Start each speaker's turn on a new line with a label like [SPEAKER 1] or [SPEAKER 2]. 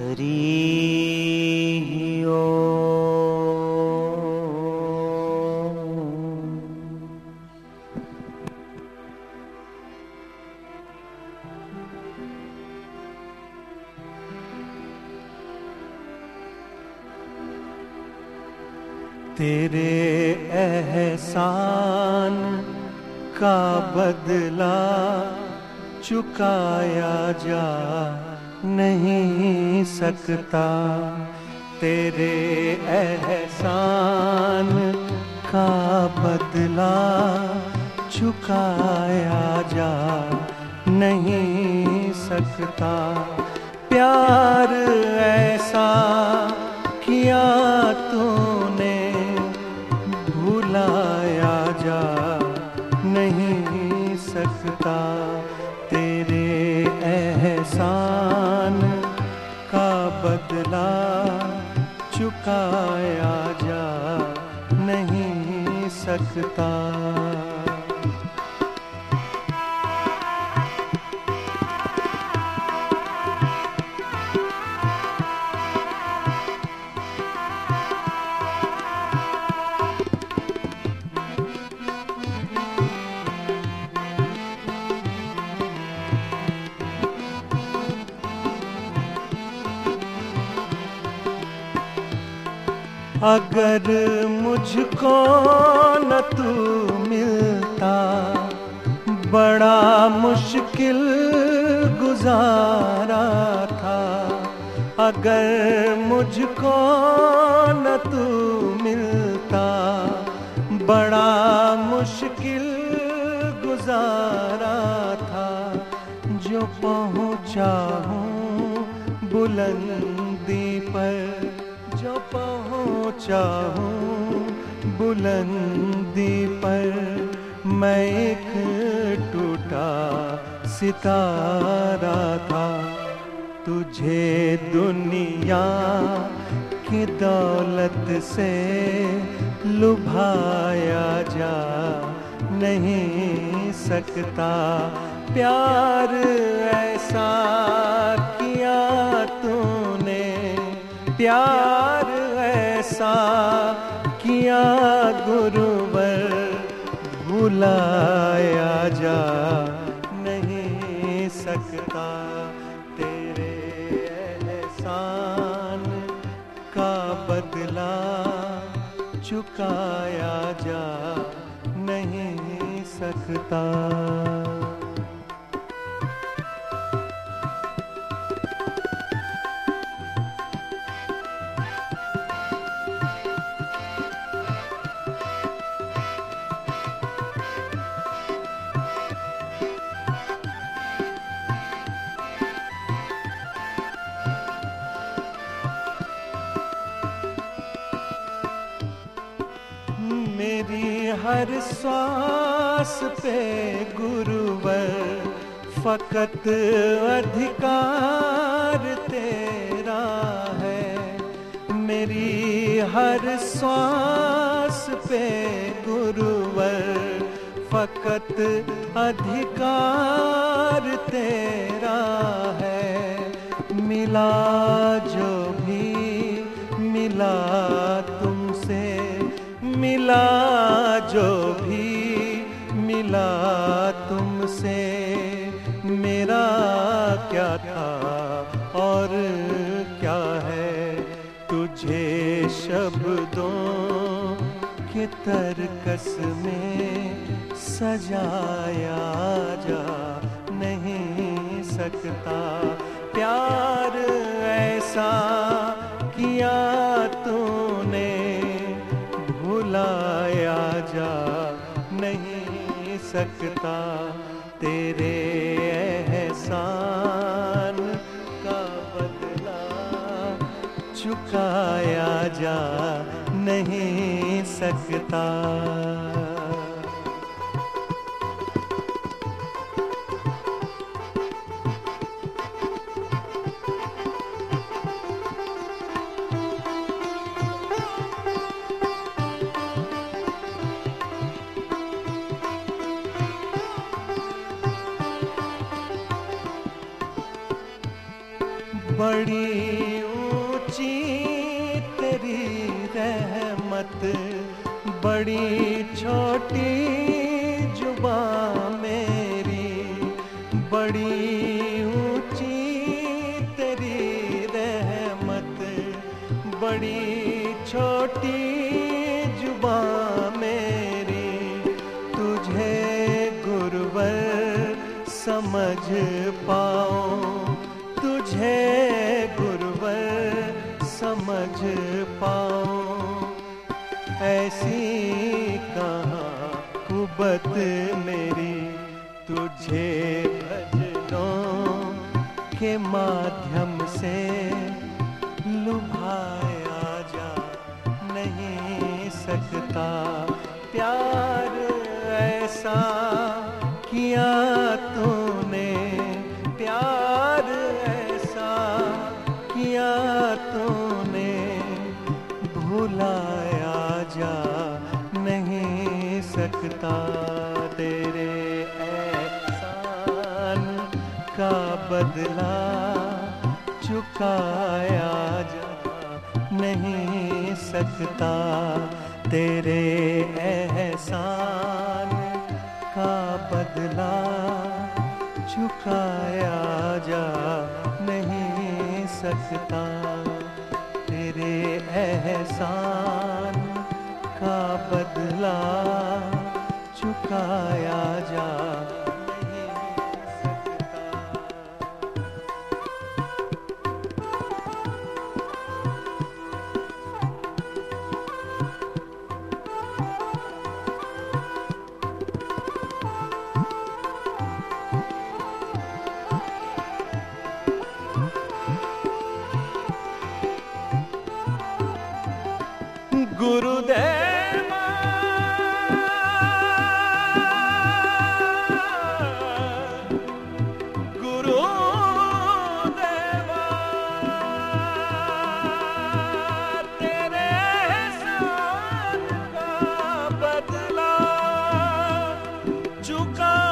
[SPEAKER 1] हरि ओ तेरे एहसान का बदला चुकाया जा नहीं सकता तेरे एहसान का बदला चुकाया जा नहीं सकता। प्यार ऐसा चुकाया जा नहीं सकता। अगर मुझको न तू मिलता, बड़ा मुश्किल गुजारा था। अगर मुझको न तू मिलता, बड़ा मुश्किल गुजारा था। जो पहुँचा हूँ बुलंदी पर जो पहुँचा बुलंदी पर मैं एक टूटा सितारा था। तुझे दुनिया की दौलत से लुभाया जा नहीं सकता। प्यार ऐसा भुलाया जा नहीं सकता तेरे एहसान का बदला चुकाया जा नहीं सकता। मेरी हर श्वास पे गुरुवर, फकत अधिकार तेरा है। मेरी हर श्वास पे गुरुवर, फकत अधिकार तेरा है। मिला जो भी मिला तुमसे, मिला जो भी मिला तुमसे, मेरा क्या था और क्या है? तुझे शब्दों के तरकस में सजाया जा नहीं सकता। प्यार ऐसा किया सकता तेरे एहसान का बदला चुकाया जा नहीं सकता। बड़ी ऊँची तेरी रहमत, बड़ी छोटी जुबा मेरी, बड़ी ऊँची तेरी रहमत, बड़ी छोटी जुबा मेरी, तुझे गुरुवर समझ पाओ ऐसी कहाँ कुबत मेरी तुझे भजनों के माध्यम से लुभाया जा नहीं सकता। प्यार ऐसा किया तूने, प्यार ऐसा किया तूने, भुलाया सकता तेरे एहसान का बदला चुकाया जा नहीं सकता तेरे एहसान का बदला चुकाया जा नहीं सकता तेरे एहसान ਗੁਰਦੇਵਾ। ਗੁਰਦੇਵਾ ਤੇਰੇ ਸਾਥ ਦਾ ਬਦਲਾ ਚੁਕਾ